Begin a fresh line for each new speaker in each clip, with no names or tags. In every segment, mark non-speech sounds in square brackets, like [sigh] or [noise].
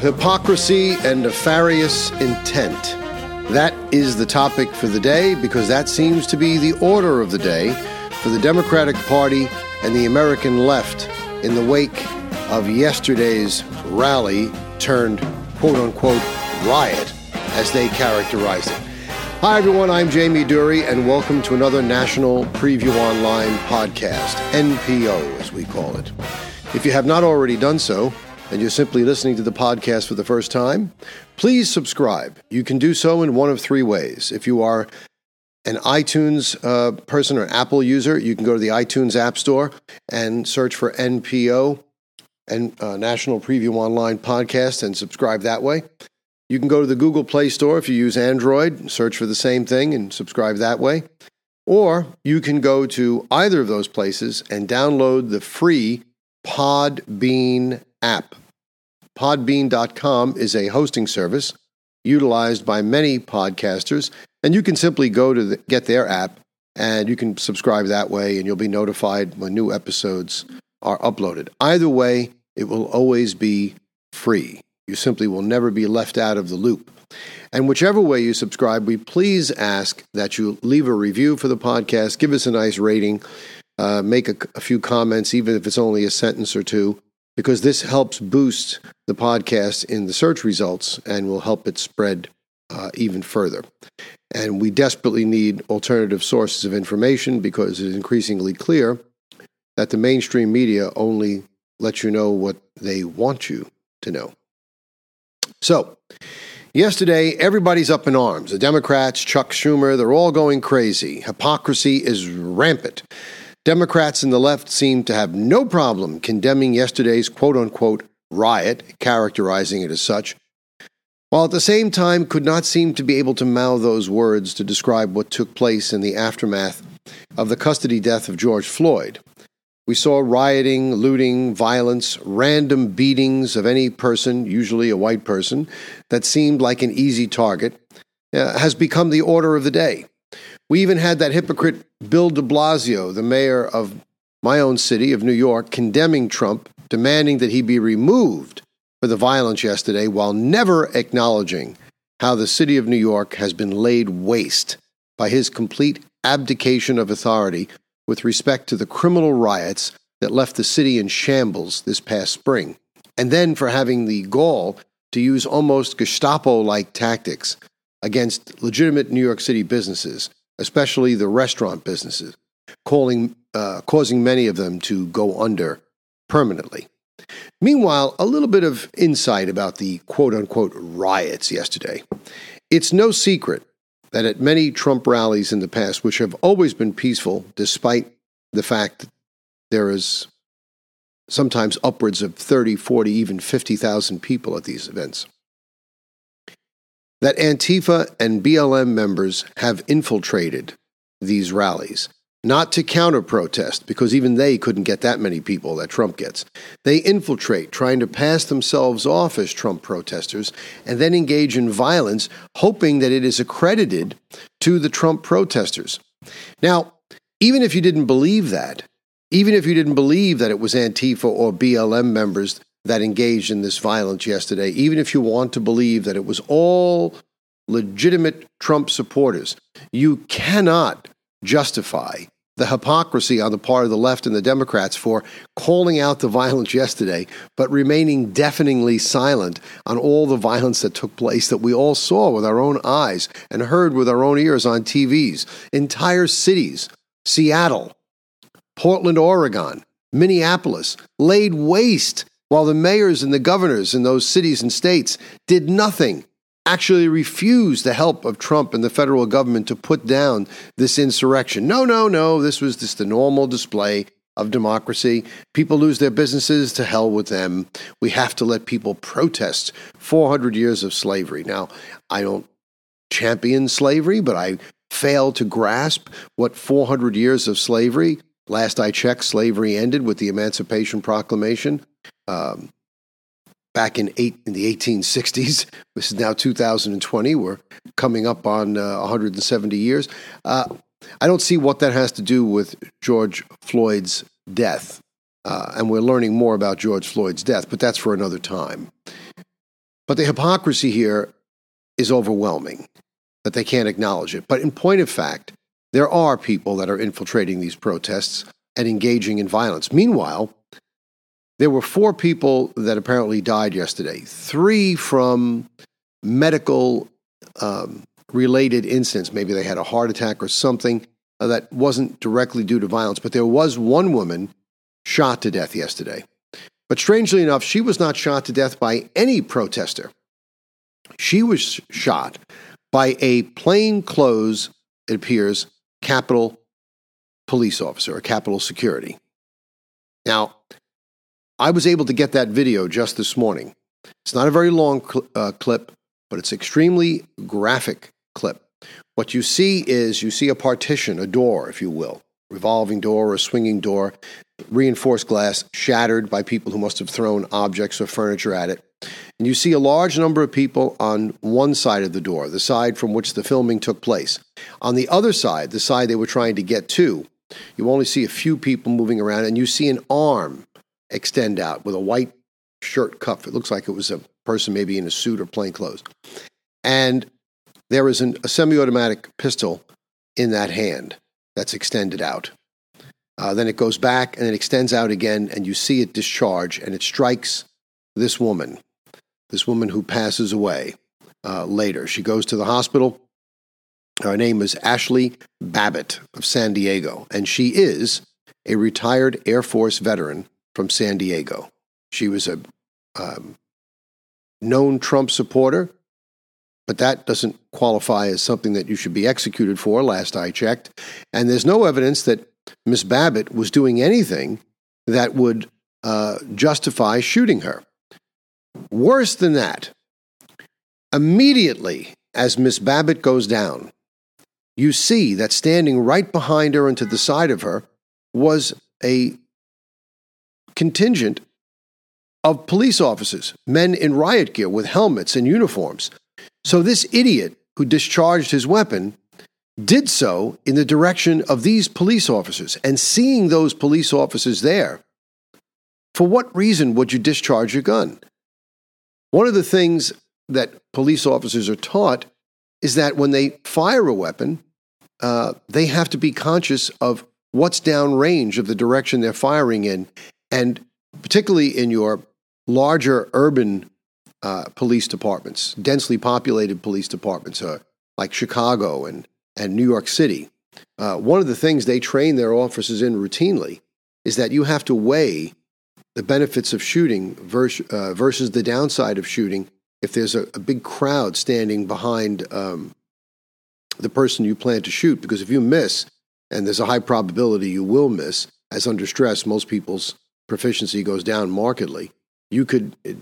Hypocrisy and nefarious intent. That is the topic for the day because that seems to be the order of the day for the Democratic Party and the American left in the wake of yesterday's rally turned quote unquote riot, as they characterized it. Hi, everyone. I'm Jamie Dury, and welcome to another National Preview Online podcast, NPO, as we call it. If you have not already done so, and you're simply listening to the podcast for the first time, please subscribe. You can do so in one of three ways. If you are an iTunes uh, person or Apple user, you can go to the iTunes App Store and search for NPO and uh, National Preview Online podcast and subscribe that way. You can go to the Google Play Store if you use Android, search for the same thing and subscribe that way. Or you can go to either of those places and download the free Podbean app. Podbean.com is a hosting service utilized by many podcasters, and you can simply go to the, get their app and you can subscribe that way, and you'll be notified when new episodes are uploaded. Either way, it will always be free. You simply will never be left out of the loop. And whichever way you subscribe, we please ask that you leave a review for the podcast, give us a nice rating, uh, make a, a few comments, even if it's only a sentence or two because this helps boost the podcast in the search results and will help it spread uh, even further. And we desperately need alternative sources of information because it is increasingly clear that the mainstream media only lets you know what they want you to know. So, yesterday, everybody's up in arms. The Democrats, Chuck Schumer, they're all going crazy. Hypocrisy is rampant. Democrats and the left seem to have no problem condemning yesterday's quote unquote riot, characterizing it as such, while at the same time could not seem to be able to mouth those words to describe what took place in the aftermath of the custody death of George Floyd. We saw rioting, looting, violence, random beatings of any person, usually a white person, that seemed like an easy target, uh, has become the order of the day. We even had that hypocrite Bill de Blasio, the mayor of my own city of New York, condemning Trump, demanding that he be removed for the violence yesterday while never acknowledging how the city of New York has been laid waste by his complete abdication of authority with respect to the criminal riots that left the city in shambles this past spring, and then for having the gall to use almost Gestapo like tactics against legitimate New York City businesses especially the restaurant businesses, calling, uh, causing many of them to go under permanently. Meanwhile, a little bit of insight about the quote unquote riots yesterday. It's no secret that at many Trump rallies in the past, which have always been peaceful, despite the fact that there is sometimes upwards of 30, 40, even 50,000 people at these events, that Antifa and BLM members have infiltrated these rallies, not to counter protest, because even they couldn't get that many people that Trump gets. They infiltrate, trying to pass themselves off as Trump protesters, and then engage in violence, hoping that it is accredited to the Trump protesters. Now, even if you didn't believe that, even if you didn't believe that it was Antifa or BLM members that engaged in this violence yesterday, even if you want to believe that it was all legitimate Trump supporters, you cannot justify the hypocrisy on the part of the left and the Democrats for calling out the violence yesterday, but remaining deafeningly silent on all the violence that took place that we all saw with our own eyes and heard with our own ears on TVs. Entire cities, Seattle, Portland, Oregon, Minneapolis, laid waste while the mayors and the governors in those cities and states did nothing, actually refused the help of Trump and the federal government to put down this insurrection. No, no, no, this was just a normal display of democracy. People lose their businesses, to hell with them. We have to let people protest 400 years of slavery. Now, I don't champion slavery, but I fail to grasp what 400 years of slavery. Last I checked, slavery ended with the Emancipation Proclamation um, back in eight in the 1860s. This [laughs] is now 2020. We're coming up on uh, 170 years. Uh, I don't see what that has to do with George Floyd's death. Uh, and we're learning more about George Floyd's death, but that's for another time. But the hypocrisy here is overwhelming that they can't acknowledge it. But in point of fact, there are people that are infiltrating these protests and engaging in violence. Meanwhile, there were four people that apparently died yesterday, three from medical um, related incidents. Maybe they had a heart attack or something uh, that wasn't directly due to violence, but there was one woman shot to death yesterday. But strangely enough, she was not shot to death by any protester. She was shot by a plainclothes, it appears, Capitol police officer, or Capitol security. Now, I was able to get that video just this morning. It's not a very long cl- uh, clip, but it's extremely graphic clip. What you see is you see a partition, a door, if you will, revolving door or swinging door, reinforced glass shattered by people who must have thrown objects or furniture at it. And you see a large number of people on one side of the door, the side from which the filming took place. On the other side, the side they were trying to get to, you only see a few people moving around, and you see an arm extend out with a white shirt cuff. It looks like it was a person maybe in a suit or plain clothes. And there is an, a semi automatic pistol in that hand that's extended out. Uh, then it goes back and it extends out again, and you see it discharge, and it strikes this woman, this woman who passes away uh, later. She goes to the hospital. Her name is Ashli Babbitt of San Diego, and she is a retired Air Force veteran from San Diego. She was a um, known Trump supporter, but that doesn't qualify as something that you should be executed for, last I checked. And there's no evidence that Miss Babbitt was doing anything that would uh, justify shooting her. Worse than that, immediately as Miss Babbitt goes down, you see that standing right behind her and to the side of her was a contingent of police officers, men in riot gear with helmets and uniforms. So this idiot who discharged his weapon did so in the direction of these police officers. And seeing those police officers there, for what reason would you discharge your gun? One of the things that police officers are taught is that when they fire a weapon, uh, they have to be conscious of what's downrange of the direction they're firing in. And particularly in your larger urban uh, police departments, densely populated police departments, uh, like Chicago and and New York City, uh, one of the things they train their officers in routinely is that you have to weigh the benefits of shooting versus, uh, versus the downside of shooting if there's a, a big crowd standing behind um, the person you plan to shoot. Because if you miss, and there's a high probability you will miss, as under stress, most people's proficiency goes down markedly, you could uh,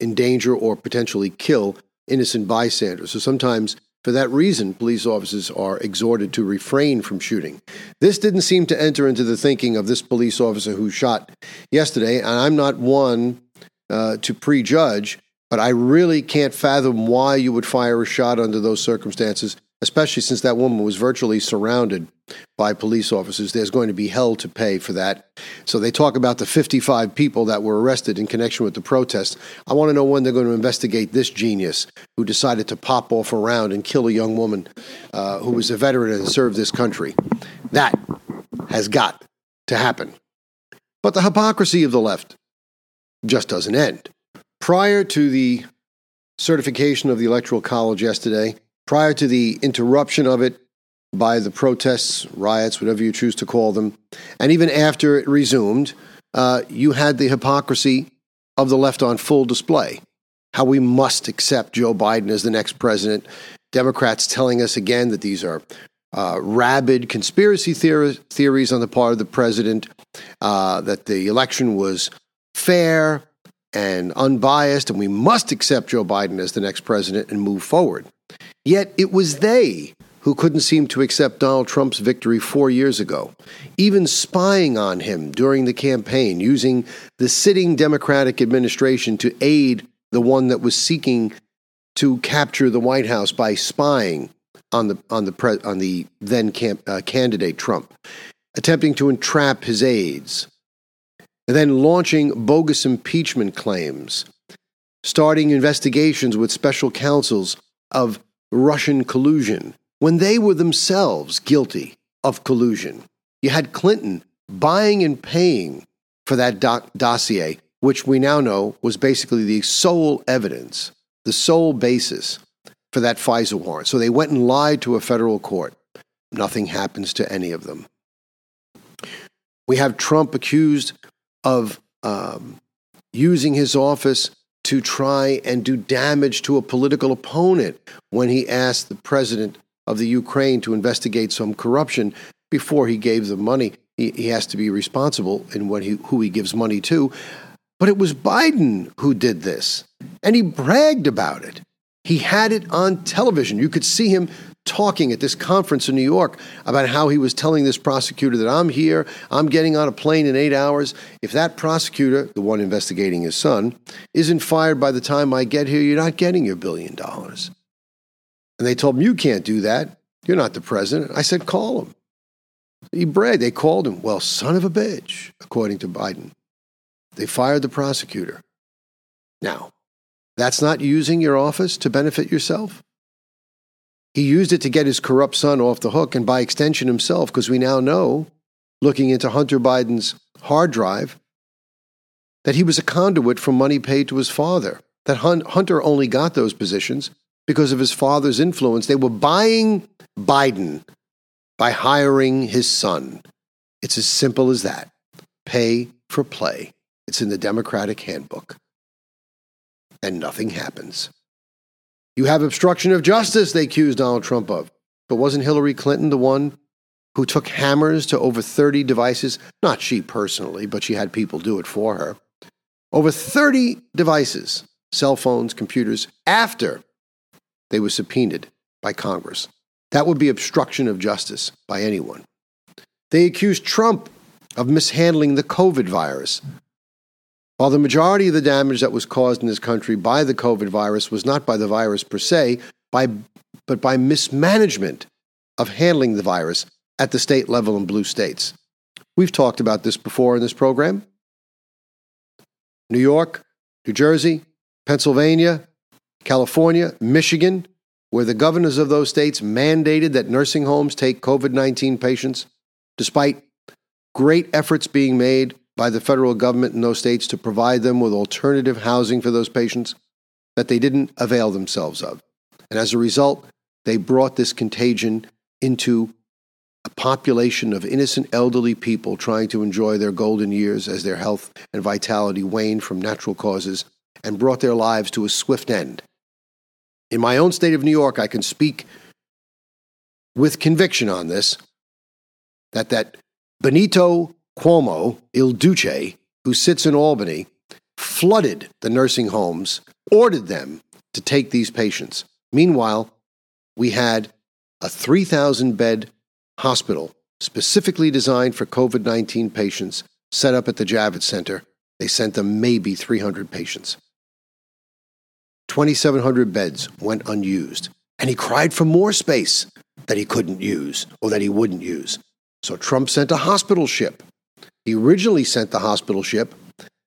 endanger or potentially kill innocent bystanders. So sometimes for that reason, police officers are exhorted to refrain from shooting. This didn't seem to enter into the thinking of this police officer who shot yesterday, and I'm not one uh, to prejudge, but I really can't fathom why you would fire a shot under those circumstances especially since that woman was virtually surrounded by police officers. There's going to be hell to pay for that. So they talk about the 55 people that were arrested in connection with the protest. I want to know when they're going to investigate this genius who decided to pop off around and kill a young woman uh, who was a veteran and served this country. That has got to happen. But the hypocrisy of the left just doesn't end. Prior to the certification of the Electoral College yesterday, prior to the interruption of it by the protests, riots, whatever you choose to call them, and even after it resumed, uh, you had the hypocrisy of the left on full display. How we must accept Joe Biden as the next president. Democrats telling us again that these are uh, rabid conspiracy theory, theories on the part of the president, uh, that the election was fair and unbiased, and we must accept Joe Biden as the next president and move forward. Yet it was they who couldn't seem to accept Donald Trump's victory four years ago, even spying on him during the campaign, using the sitting Democratic administration to aid the one that was seeking to capture the White House by spying on the on the pre, on the then camp, uh, candidate Trump, attempting to entrap his aides, and then launching bogus impeachment claims starting investigations with special counsels of Russian collusion when they were themselves guilty of collusion. You had Clinton buying and paying for that doc- dossier, which we now know was basically the sole evidence, the sole basis for that FISA warrant. So they went and lied to a federal court. Nothing happens to any of them. We have Trump accused of um, using his office to try and do damage to a political opponent when he asked the president of the Ukraine to investigate some corruption before he gave the money. He, he has to be responsible in what he, who he gives money to. But it was Biden who did this, and he bragged about it. He had it on television. You could see him talking at this conference in New York about how he was telling this prosecutor that I'm here, I'm getting on a plane in eight hours. If that prosecutor, the one investigating his son, isn't fired by the time I get here, you're not getting your billion dollars. And they told him, You can't do that. You're not the president. I said, Call him. He bragged. They called him. Well, son of a bitch, according to Biden. They fired the prosecutor. Now, that's not using your office to benefit yourself? He used it to get his corrupt son off the hook and by extension himself, because we now know, looking into Hunter Biden's hard drive, that he was a conduit for money paid to his father. That Hunter only got those positions because of his father's influence. They were buying Biden by hiring his son. It's as simple as that. Pay for play. It's in the Democratic handbook. And nothing happens. You have obstruction of justice, they accused Donald Trump of. But wasn't Hillary Clinton the one who took hammers to over 30 devices? Not she personally, but she had people do it for her. Over 30 devices, cell phones, computers, after they were subpoenaed by Congress. That would be obstruction of justice by anyone. They accused Trump of mishandling the COVID virus, while the majority of the damage that was caused in this country by the COVID virus was not by the virus per se, by, but by mismanagement of handling the virus at the state level in blue states. We've talked about this before in this program. New York, New Jersey, Pennsylvania, California, Michigan, where the governors of those states mandated that nursing homes take COVID 19 patients, despite great efforts being made by the federal government in those states to provide them with alternative housing for those patients that they didn't avail themselves of. And as a result, they brought this contagion into a population of innocent elderly people trying to enjoy their golden years as their health and vitality waned from natural causes and brought their lives to a swift end. In my own state of New York, I can speak with conviction on this that that Benito Cuomo, Il Duce, who sits in Albany, flooded the nursing homes, ordered them to take these patients. Meanwhile, we had a 3,000 bed hospital specifically designed for COVID 19 patients set up at the Javits Center. They sent them maybe 300 patients. 2,700 beds went unused, and he cried for more space that he couldn't use or that he wouldn't use. So Trump sent a hospital ship he originally sent the hospital ship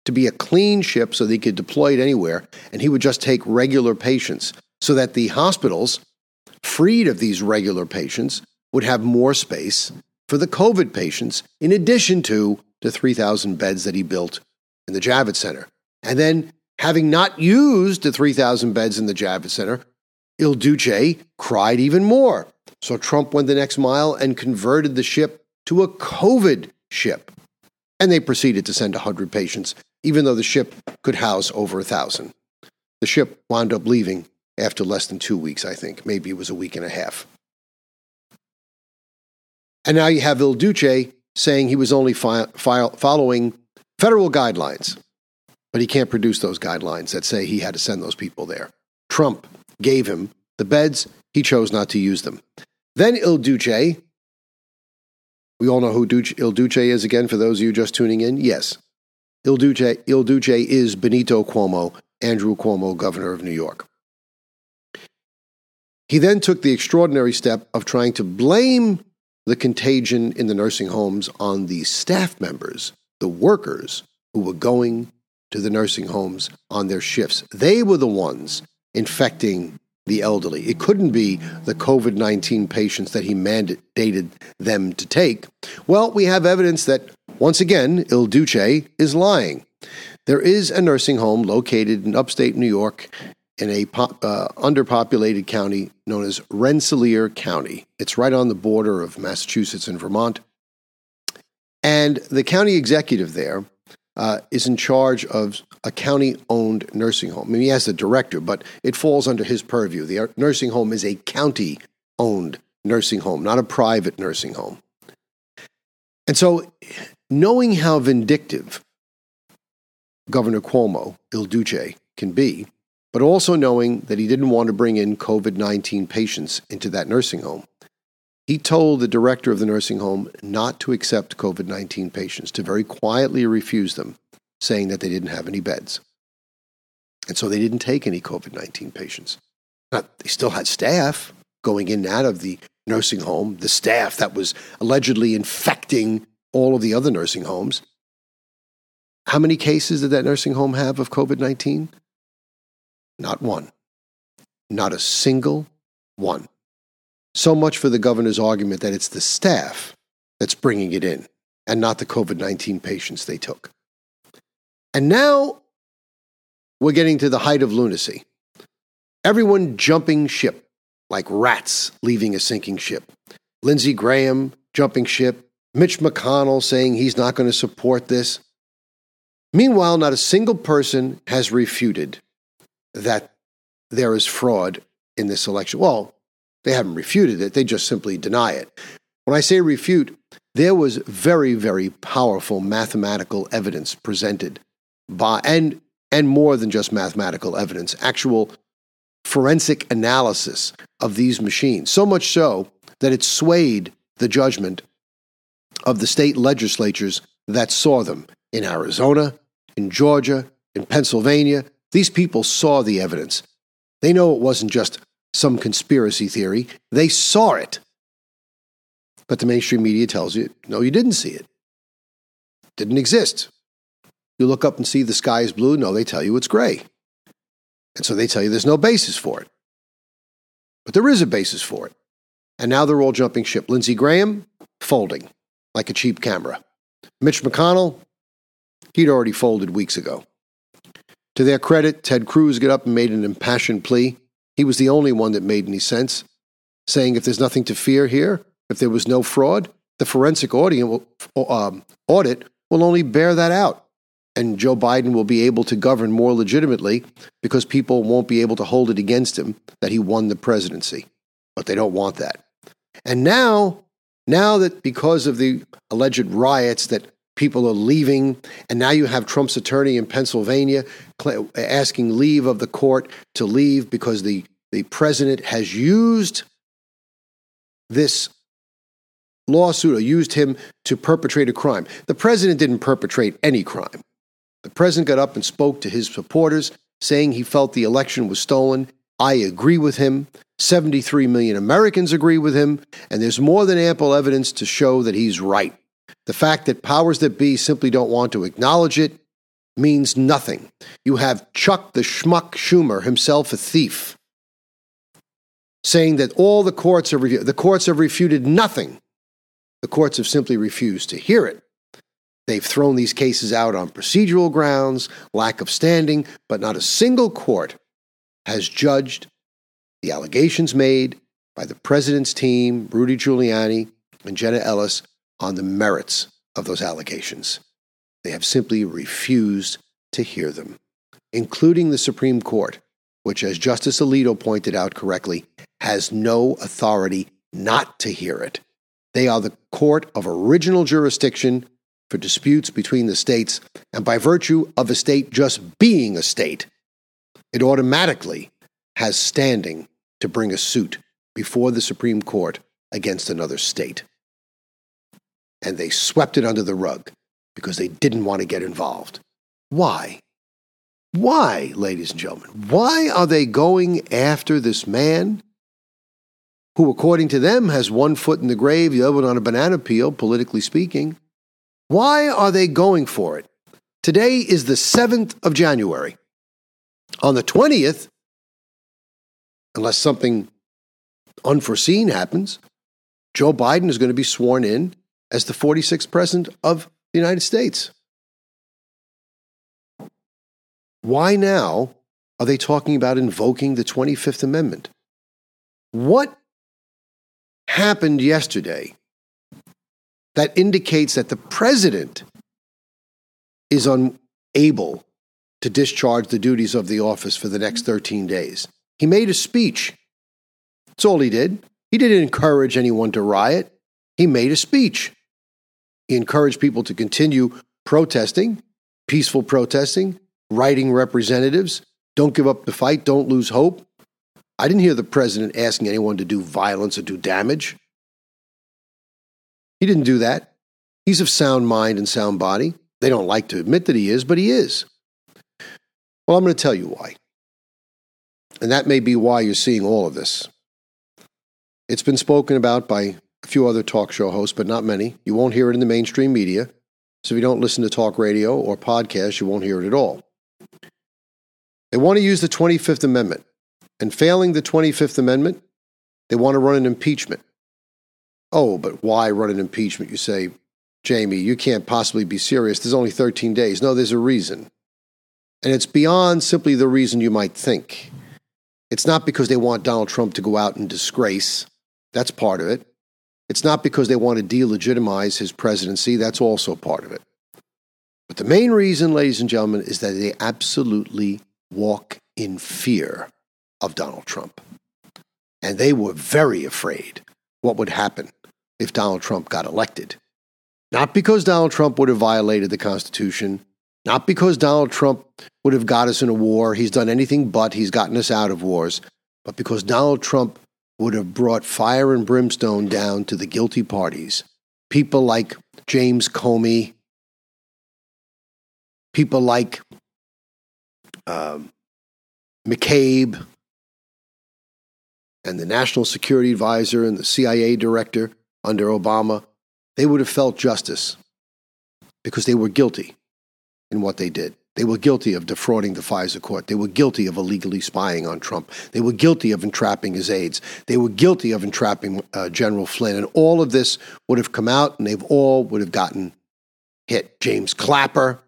to be a clean ship so they could deploy it anywhere, and he would just take regular patients so that the hospitals, freed of these regular patients, would have more space for the COVID patients, in addition to the 3,000 beds that he built in the Javits Center. And then, having not used the 3,000 beds in the Javits Center, Il Duce cried even more. So Trump went the next mile and converted the ship to a COVID ship and they proceeded to send 100 patients, even though the ship could house over a 1,000. The ship wound up leaving after less than two weeks, I think. Maybe it was a week and a half. And now you have Il Duce saying he was only fi- fi- following federal guidelines, but he can't produce those guidelines that say he had to send those people there. Trump gave him the beds, he chose not to use them. Then Il Duce we all know who Duce, Il Duce is again, for those of you just tuning in. Yes, Il Duce, Il Duce is Benito Cuomo, Andrew Cuomo, governor of New York. He then took the extraordinary step of trying to blame the contagion in the nursing homes on the staff members, the workers who were going to the nursing homes on their shifts. They were the ones infecting the elderly. It couldn't be the COVID 19 patients that he mandated them to take. Well, we have evidence that, once again, Il Duce is lying. There is a nursing home located in upstate New York in a uh, underpopulated county known as Rensselaer County. It's right on the border of Massachusetts and Vermont. And the county executive there uh, is in charge of a county owned nursing home. I mean, he has the director, but it falls under his purview. The nursing home is a county owned nursing home, not a private nursing home. And so, knowing how vindictive Governor Cuomo, Il Duce, can be, but also knowing that he didn't want to bring in COVID 19 patients into that nursing home, he told the director of the nursing home not to accept COVID 19 patients, to very quietly refuse them, saying that they didn't have any beds. And so they didn't take any COVID 19 patients. Now, they still had staff going in and out of the nursing home, the staff that was allegedly infecting all of the other nursing homes. How many cases did that nursing home have of COVID 19? Not one. Not a single one. So much for the governor's argument that it's the staff that's bringing it in and not the COVID 19 patients they took. And now we're getting to the height of lunacy. Everyone jumping ship like rats leaving a sinking ship. Lindsey Graham jumping ship, Mitch McConnell saying he's not going to support this. Meanwhile, not a single person has refuted that there is fraud in this election. Well, they haven't refuted it, they just simply deny it. When I say refute, there was very, very powerful mathematical evidence presented by, and, and more than just mathematical evidence, actual forensic analysis of these machines. So much so that it swayed the judgment of the state legislatures that saw them in Arizona, in Georgia, in Pennsylvania. These people saw the evidence. They know it wasn't just some conspiracy theory. They saw it. But the mainstream media tells you, no, you didn't see it. Didn't exist. You look up and see the sky is blue. No, they tell you it's gray. And so they tell you there's no basis for it. But there is a basis for it. And now they're all jumping ship. Lindsey Graham, folding like a cheap camera. Mitch McConnell, he'd already folded weeks ago. To their credit, Ted Cruz got up and made an impassioned plea he was the only one that made any sense, saying if there's nothing to fear here, if there was no fraud, the forensic um, audit will only bear that out. And Joe Biden will be able to govern more legitimately because people won't be able to hold it against him that he won the presidency. But they don't want that. And now, now that because of the alleged riots that people are leaving. And now you have Trump's attorney in Pennsylvania asking leave of the court to leave because the, the president has used this lawsuit or used him to perpetrate a crime. The president didn't perpetrate any crime. The president got up and spoke to his supporters, saying he felt the election was stolen. I agree with him. 73 million Americans agree with him. And there's more than ample evidence to show that he's right. The fact that powers that be simply don't want to acknowledge it means nothing. You have Chuck the Schmuck Schumer, himself a thief, saying that all the courts have the courts have refuted nothing. The courts have simply refused to hear it. They've thrown these cases out on procedural grounds, lack of standing, but not a single court has judged the allegations made by the president's team, Rudy Giuliani and Jenna Ellis, on the merits of those allegations. They have simply refused to hear them, including the Supreme Court, which, as Justice Alito pointed out correctly, has no authority not to hear it. They are the court of original jurisdiction for disputes between the states, and by virtue of a state just being a state, it automatically has standing to bring a suit before the Supreme Court against another state and they swept it under the rug because they didn't want to get involved. Why? Why, ladies and gentlemen? Why are they going after this man who, according to them, has one foot in the grave, the other one on a banana peel, politically speaking? Why are they going for it? Today is the 7th of January. On the 20th, unless something unforeseen happens, Joe Biden is going to be sworn in as the 46th president of the United States. Why now are they talking about invoking the 25th Amendment? What happened yesterday that indicates that the president is unable to discharge the duties of the office for the next 13 days? He made a speech. That's all he did. He didn't encourage anyone to riot. He made a speech. He encouraged people to continue protesting, peaceful protesting, writing representatives. Don't give up the fight. Don't lose hope. I didn't hear the president asking anyone to do violence or do damage. He didn't do that. He's of sound mind and sound body. They don't like to admit that he is, but he is. Well, I'm going to tell you why. And that may be why you're seeing all of this. It's been spoken about by a few other talk show hosts, but not many. You won't hear it in the mainstream media. So if you don't listen to talk radio or podcasts, you won't hear it at all. They want to use the 25th Amendment. And failing the 25th Amendment, they want to run an impeachment. Oh, but why run an impeachment? You say, Jamie, you can't possibly be serious. There's only 13 days. No, there's a reason. And it's beyond simply the reason you might think. It's not because they want Donald Trump to go out in disgrace. That's part of it. It's not because they want to delegitimize his presidency. That's also part of it. But the main reason, ladies and gentlemen, is that they absolutely walk in fear of Donald Trump. And they were very afraid what would happen if Donald Trump got elected. Not because Donald Trump would have violated the Constitution, not because Donald Trump would have got us in a war. He's done anything but he's gotten us out of wars, but because Donald Trump would have brought fire and brimstone down to the guilty parties. People like James Comey, people like um, McCabe, and the National Security Advisor and the CIA Director under Obama, they would have felt justice because they were guilty in what they did. They were guilty of defrauding the FISA court. They were guilty of illegally spying on Trump. They were guilty of entrapping his aides. They were guilty of entrapping uh, General Flynn. And all of this would have come out and they've all would have gotten hit. James Clapper,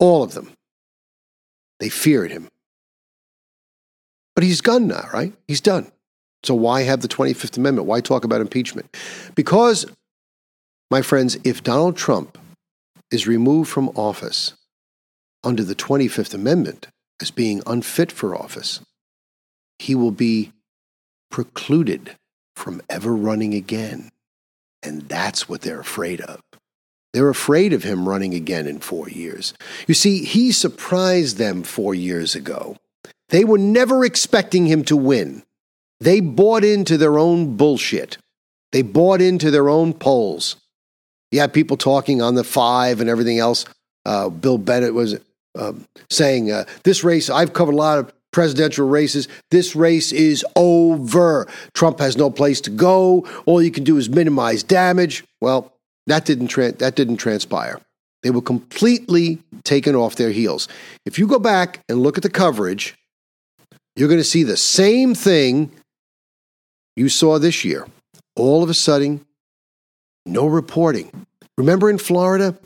all of them. They feared him. But he's gone now, right? He's done. So why have the 25th Amendment? Why talk about impeachment? Because, my friends, if Donald Trump is removed from office under the 25th Amendment as being unfit for office, he will be precluded from ever running again. And that's what they're afraid of. They're afraid of him running again in four years. You see, he surprised them four years ago. They were never expecting him to win. They bought into their own bullshit. They bought into their own polls. You had people talking on the five and everything else. Uh, Bill Bennett was um, saying, uh, This race, I've covered a lot of presidential races. This race is over. Trump has no place to go. All you can do is minimize damage. Well, that didn't, tra- that didn't transpire. They were completely taken off their heels. If you go back and look at the coverage, you're going to see the same thing you saw this year. All of a sudden, no reporting. Remember in Florida,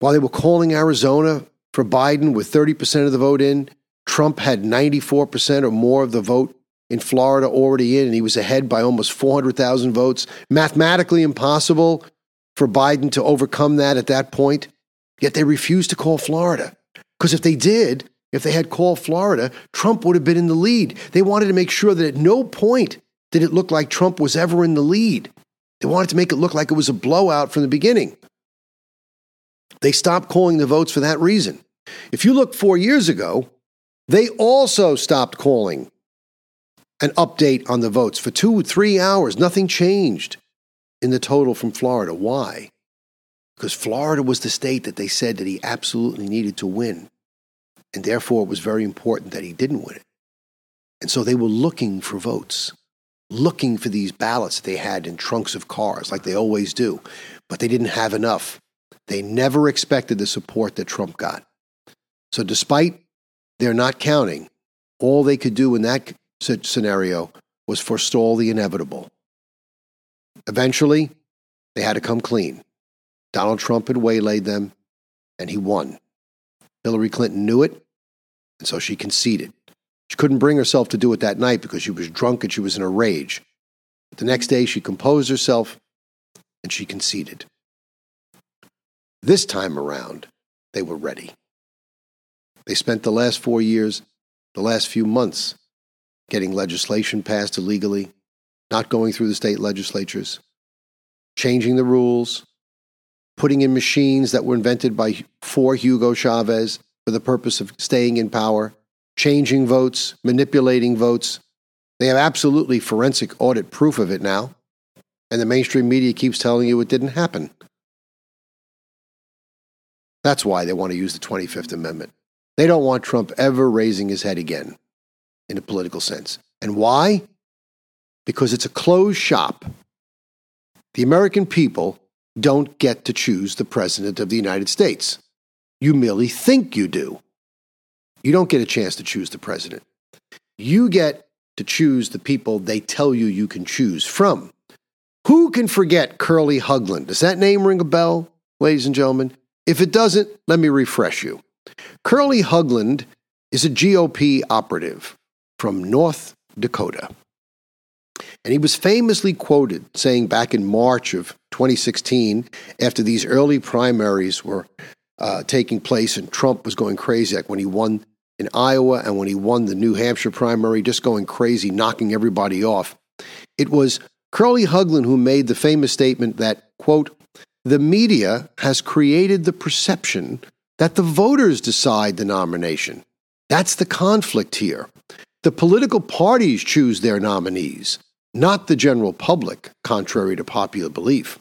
while they were calling Arizona for Biden with 30% of the vote in, Trump had 94% or more of the vote in Florida already in, and he was ahead by almost 400,000 votes. Mathematically impossible for Biden to overcome that at that point. Yet they refused to call Florida. Because if they did, if they had called Florida, Trump would have been in the lead. They wanted to make sure that at no point did it look like Trump was ever in the lead. They wanted to make it look like it was a blowout from the beginning. They stopped calling the votes for that reason. If you look four years ago, they also stopped calling an update on the votes for two, three hours. Nothing changed in the total from Florida. Why? Because Florida was the state that they said that he absolutely needed to win. And therefore, it was very important that he didn't win it. And so they were looking for votes, looking for these ballots that they had in trunks of cars, like they always do. But they didn't have enough. They never expected the support that Trump got. So, despite their not counting, all they could do in that scenario was forestall the inevitable. Eventually, they had to come clean. Donald Trump had waylaid them, and he won. Hillary Clinton knew it, and so she conceded. She couldn't bring herself to do it that night because she was drunk and she was in a rage. But the next day, she composed herself and she conceded. This time around, they were ready. They spent the last four years, the last few months, getting legislation passed illegally, not going through the state legislatures, changing the rules, putting in machines that were invented by for Hugo Chavez for the purpose of staying in power, changing votes, manipulating votes. They have absolutely forensic audit proof of it now, and the mainstream media keeps telling you it didn't happen. That's why they want to use the 25th Amendment. They don't want Trump ever raising his head again in a political sense. And why? Because it's a closed shop. The American people don't get to choose the President of the United States. You merely think you do. You don't get a chance to choose the President. You get to choose the people they tell you you can choose from. Who can forget Curly Haugland? Does that name ring a bell, ladies and gentlemen? If it doesn't, let me refresh you. Curly Haugland is a GOP operative from North Dakota. And he was famously quoted saying back in March of 2016, after these early primaries were uh, taking place and Trump was going crazy, like when he won in Iowa and when he won the New Hampshire primary, just going crazy, knocking everybody off. It was Curly Haugland who made the famous statement that, quote, the media has created the perception that the voters decide the nomination. That's the conflict here. The political parties choose their nominees, not the general public, contrary to popular belief.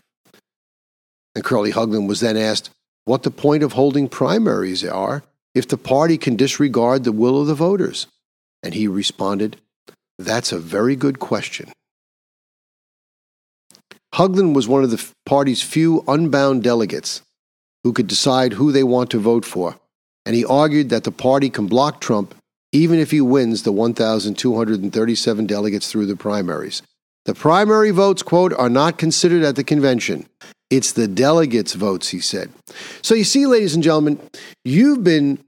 And Curly Haugland was then asked what the point of holding primaries are if the party can disregard the will of the voters. And he responded, That's a very good question. Haugland was one of the party's few unbound delegates who could decide who they want to vote for, and he argued that the party can block Trump even if he wins the 1,237 delegates through the primaries. The primary votes, quote, are not considered at the convention. It's the delegates' votes, he said. So you see, ladies and gentlemen, you've been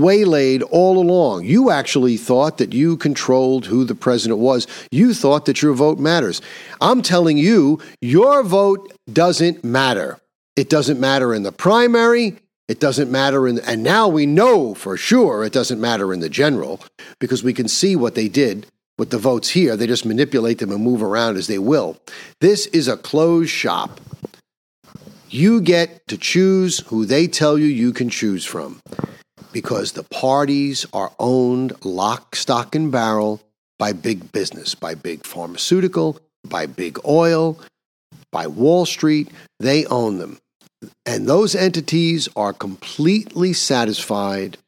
waylaid all along. You actually thought that you controlled who the president was. You thought that your vote matters. I'm telling you, your vote doesn't matter. It doesn't matter in the primary. It doesn't matter in, and now we know for sure it doesn't matter in the general because we can see what they did with the votes here. They just manipulate them and move around as they will. This is a closed shop. You get to choose who they tell you you can choose from because the parties are owned lock, stock, and barrel by big business, by big pharmaceutical, by big oil, by Wall Street. They own them. And those entities are completely satisfied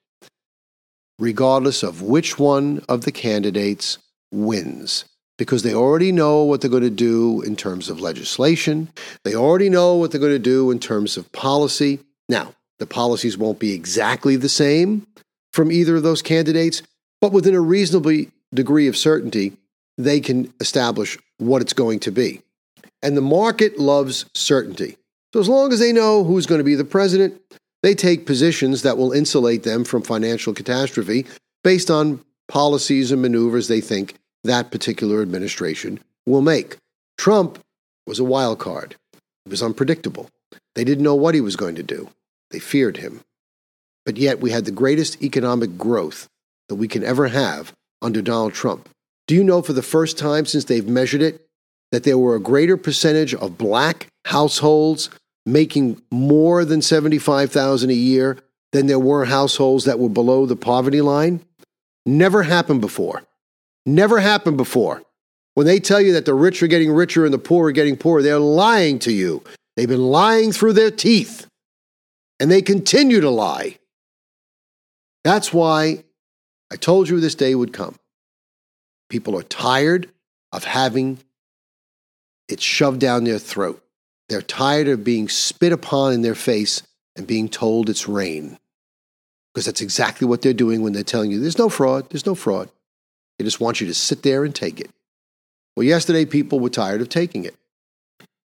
regardless of which one of the candidates wins because they already know what they're going to do in terms of legislation. They already know what they're going to do in terms of policy. Now, the policies won't be exactly the same from either of those candidates, but within a reasonable degree of certainty, they can establish what it's going to be. And the market loves certainty. So as long as they know who's going to be the president, they take positions that will insulate them from financial catastrophe based on policies and maneuvers they think that particular administration will make. Trump was a wild card. It was unpredictable. They didn't know what he was going to do. They feared him. But yet we had the greatest economic growth that we can ever have under Donald Trump. Do you know for the first time since they've measured it that there were a greater percentage of black households making more than 75,000 a year than there were households that were below the poverty line? Never happened before. Never happened before. When they tell you that the rich are getting richer and the poor are getting poorer, they're lying to you. They've been lying through their teeth and they continue to lie. That's why I told you this day would come. People are tired of having it shoved down their throat. They're tired of being spit upon in their face and being told it's rain. Because that's exactly what they're doing when they're telling you there's no fraud, there's no fraud. They just want you to sit there and take it. Well, yesterday people were tired of taking it.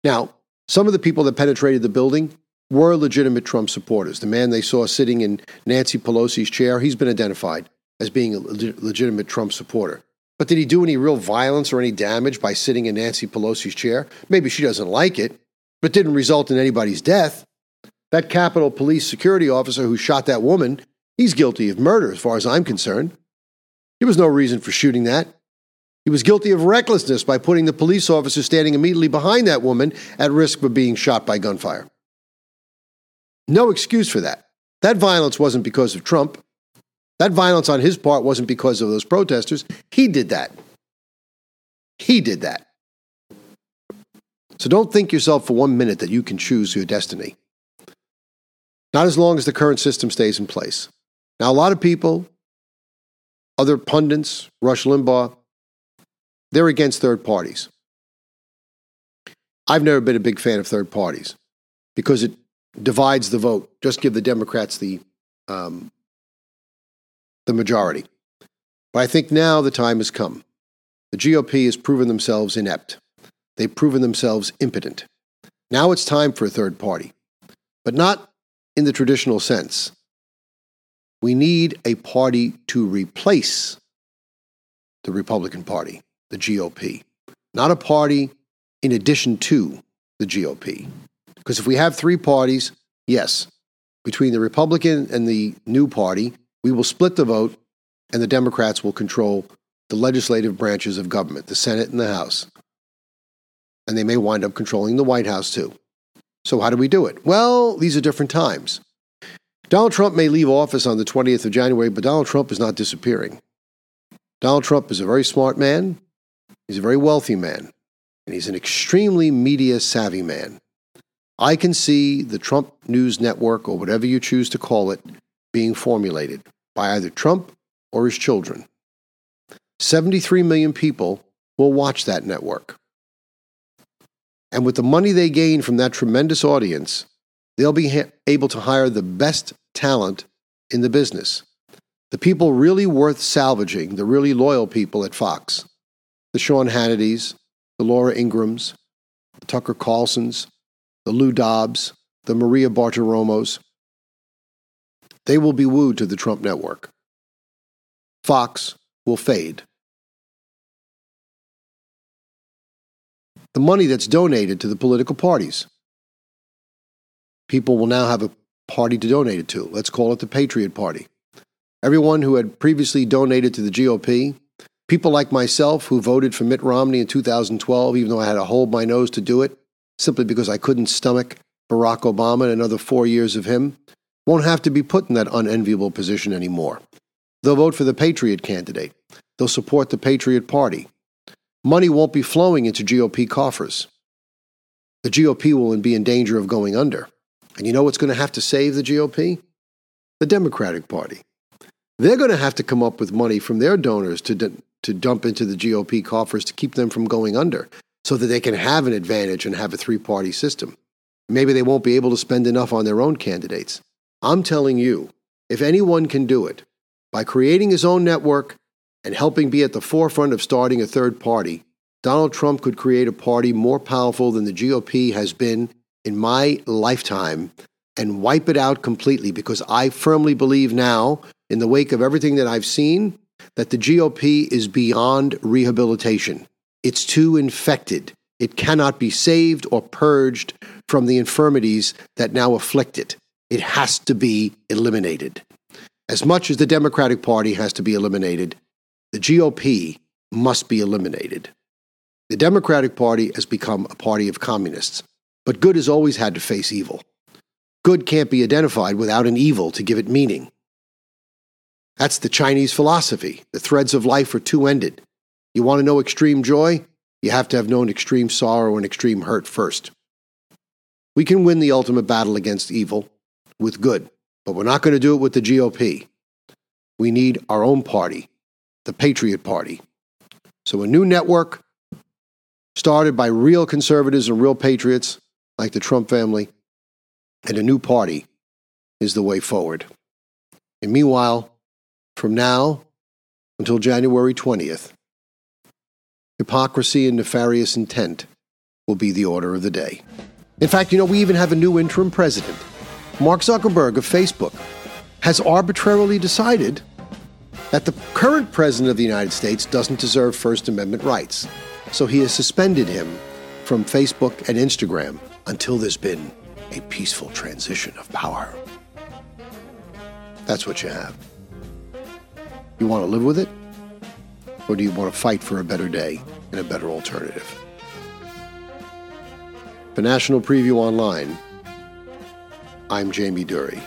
Now, some of the people that penetrated the building were legitimate Trump supporters. The man they saw sitting in Nancy Pelosi's chair, he's been identified as being a legitimate Trump supporter. But did he do any real violence or any damage by sitting in Nancy Pelosi's chair? Maybe she doesn't like it, but didn't result in anybody's death. That Capitol Police security officer who shot that woman, he's guilty of murder as far as I'm concerned. There was no reason for shooting that. He was guilty of recklessness by putting the police officer standing immediately behind that woman at risk of being shot by gunfire. No excuse for that. That violence wasn't because of Trump. That violence on his part wasn't because of those protesters. He did that. He did that. So don't think yourself for one minute that you can choose your destiny. Not as long as the current system stays in place. Now, a lot of people, other pundits, Rush Limbaugh, they're against third parties. I've never been a big fan of third parties because it divides the vote. Just give the Democrats the um, the majority. But I think now the time has come. The GOP has proven themselves inept. They've proven themselves impotent. Now it's time for a third party, but not in the traditional sense. We need a party to replace the Republican Party, the GOP, not a party in addition to the GOP. Because if we have three parties, yes, between the Republican and the new party, we will split the vote, and the Democrats will control the legislative branches of government, the Senate and the House. And they may wind up controlling the White House too. So, how do we do it? Well, these are different times. Donald Trump may leave office on the 20th of January, but Donald Trump is not disappearing. Donald Trump is a very smart man, he's a very wealthy man, and he's an extremely media savvy man. I can see the Trump News Network, or whatever you choose to call it, being formulated by either Trump or his children. 73 million people will watch that network. And with the money they gain from that tremendous audience, they'll be ha- able to hire the best talent in the business. The people really worth salvaging, the really loyal people at Fox. The Sean Hannitys, the Laura Ingraham's, the Tucker Carlsons, the Lou Dobbs, the Maria Bartiromos, they will be wooed to the Trump network. Fox will fade. The money that's donated to the political parties. People will now have a party to donate it to. Let's call it the Patriot Party. Everyone who had previously donated to the GOP, people like myself who voted for Mitt Romney in 2012, even though I had to hold my nose to do it, simply because I couldn't stomach Barack Obama and another four years of him, won't have to be put in that unenviable position anymore. They'll vote for the Patriot candidate. They'll support the Patriot Party. Money won't be flowing into GOP coffers. The GOP will be in danger of going under. And you know what's going to have to save the GOP? The Democratic Party. They're going to have to come up with money from their donors to, d- to dump into the GOP coffers to keep them from going under so that they can have an advantage and have a three party system. Maybe they won't be able to spend enough on their own candidates. I'm telling you, if anyone can do it by creating his own network and helping be at the forefront of starting a third party, Donald Trump could create a party more powerful than the GOP has been in my lifetime and wipe it out completely because I firmly believe now, in the wake of everything that I've seen, that the GOP is beyond rehabilitation. It's too infected. It cannot be saved or purged from the infirmities that now afflict it. It has to be eliminated. As much as the Democratic Party has to be eliminated, the GOP must be eliminated. The Democratic Party has become a party of communists, but good has always had to face evil. Good can't be identified without an evil to give it meaning. That's the Chinese philosophy. The threads of life are two ended. You want to know extreme joy? You have to have known extreme sorrow and extreme hurt first. We can win the ultimate battle against evil with good, but we're not going to do it with the GOP. We need our own party, the Patriot Party. So, a new network started by real conservatives and real patriots like the Trump family, and a new party is the way forward. And meanwhile, from now until January 20th, hypocrisy and nefarious intent will be the order of the day. In fact, you know, we even have a new interim president. Mark Zuckerberg of Facebook has arbitrarily decided that the current president of the United States doesn't deserve First Amendment rights. So he has suspended him from Facebook and Instagram until there's been a peaceful transition of power. That's what you have. You want to live with it? Or do you want to fight for a better day and a better alternative? For National Preview Online, I'm Jamie Dury.